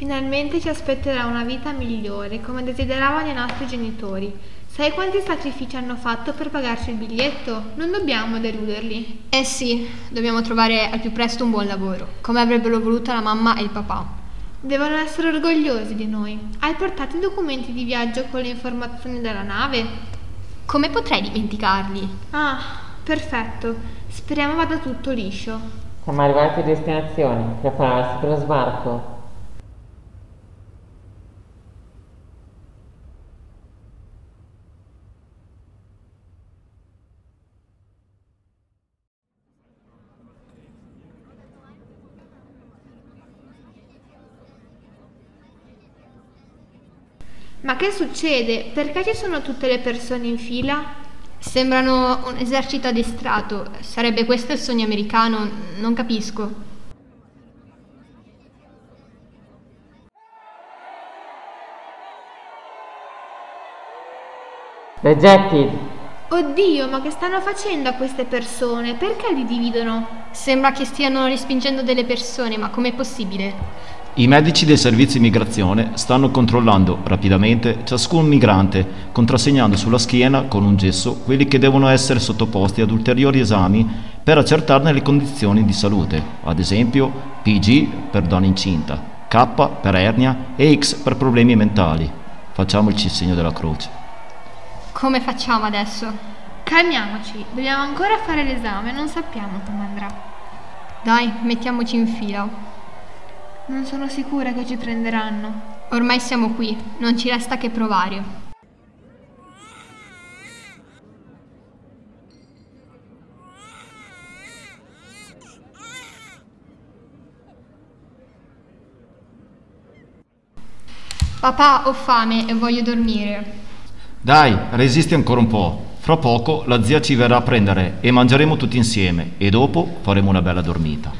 Finalmente ci aspetterà una vita migliore, come desideravano i nostri genitori. Sai quanti sacrifici hanno fatto per pagarci il biglietto? Non dobbiamo deluderli. Eh sì, dobbiamo trovare al più presto un buon lavoro, come avrebbero voluto la mamma e il papà. Devono essere orgogliosi di noi. Hai portato i documenti di viaggio con le informazioni della nave? Come potrei dimenticarli? Ah, perfetto. Speriamo vada tutto liscio. Siamo arrivati a destinazione. Prepararsi per lo sbarco. Ma che succede? Perché ci sono tutte le persone in fila? Sembrano un esercito addestrato. Sarebbe questo il sogno americano? Non capisco. Rejected! Oddio, ma che stanno facendo a queste persone? Perché li dividono? Sembra che stiano respingendo delle persone, ma com'è possibile? I medici del servizio immigrazione stanno controllando rapidamente ciascun migrante, contrassegnando sulla schiena con un gesso quelli che devono essere sottoposti ad ulteriori esami per accertarne le condizioni di salute, ad esempio PG per donna incinta, K per ernia e X per problemi mentali. Facciamoci il segno della croce. Come facciamo adesso? Calmiamoci, dobbiamo ancora fare l'esame, non sappiamo come andrà. Dai, mettiamoci in fila. Non sono sicura che ci prenderanno. Ormai siamo qui, non ci resta che provare. Papà, ho fame e voglio dormire. Dai, resisti ancora un po'. Fra poco la zia ci verrà a prendere e mangeremo tutti insieme e dopo faremo una bella dormita.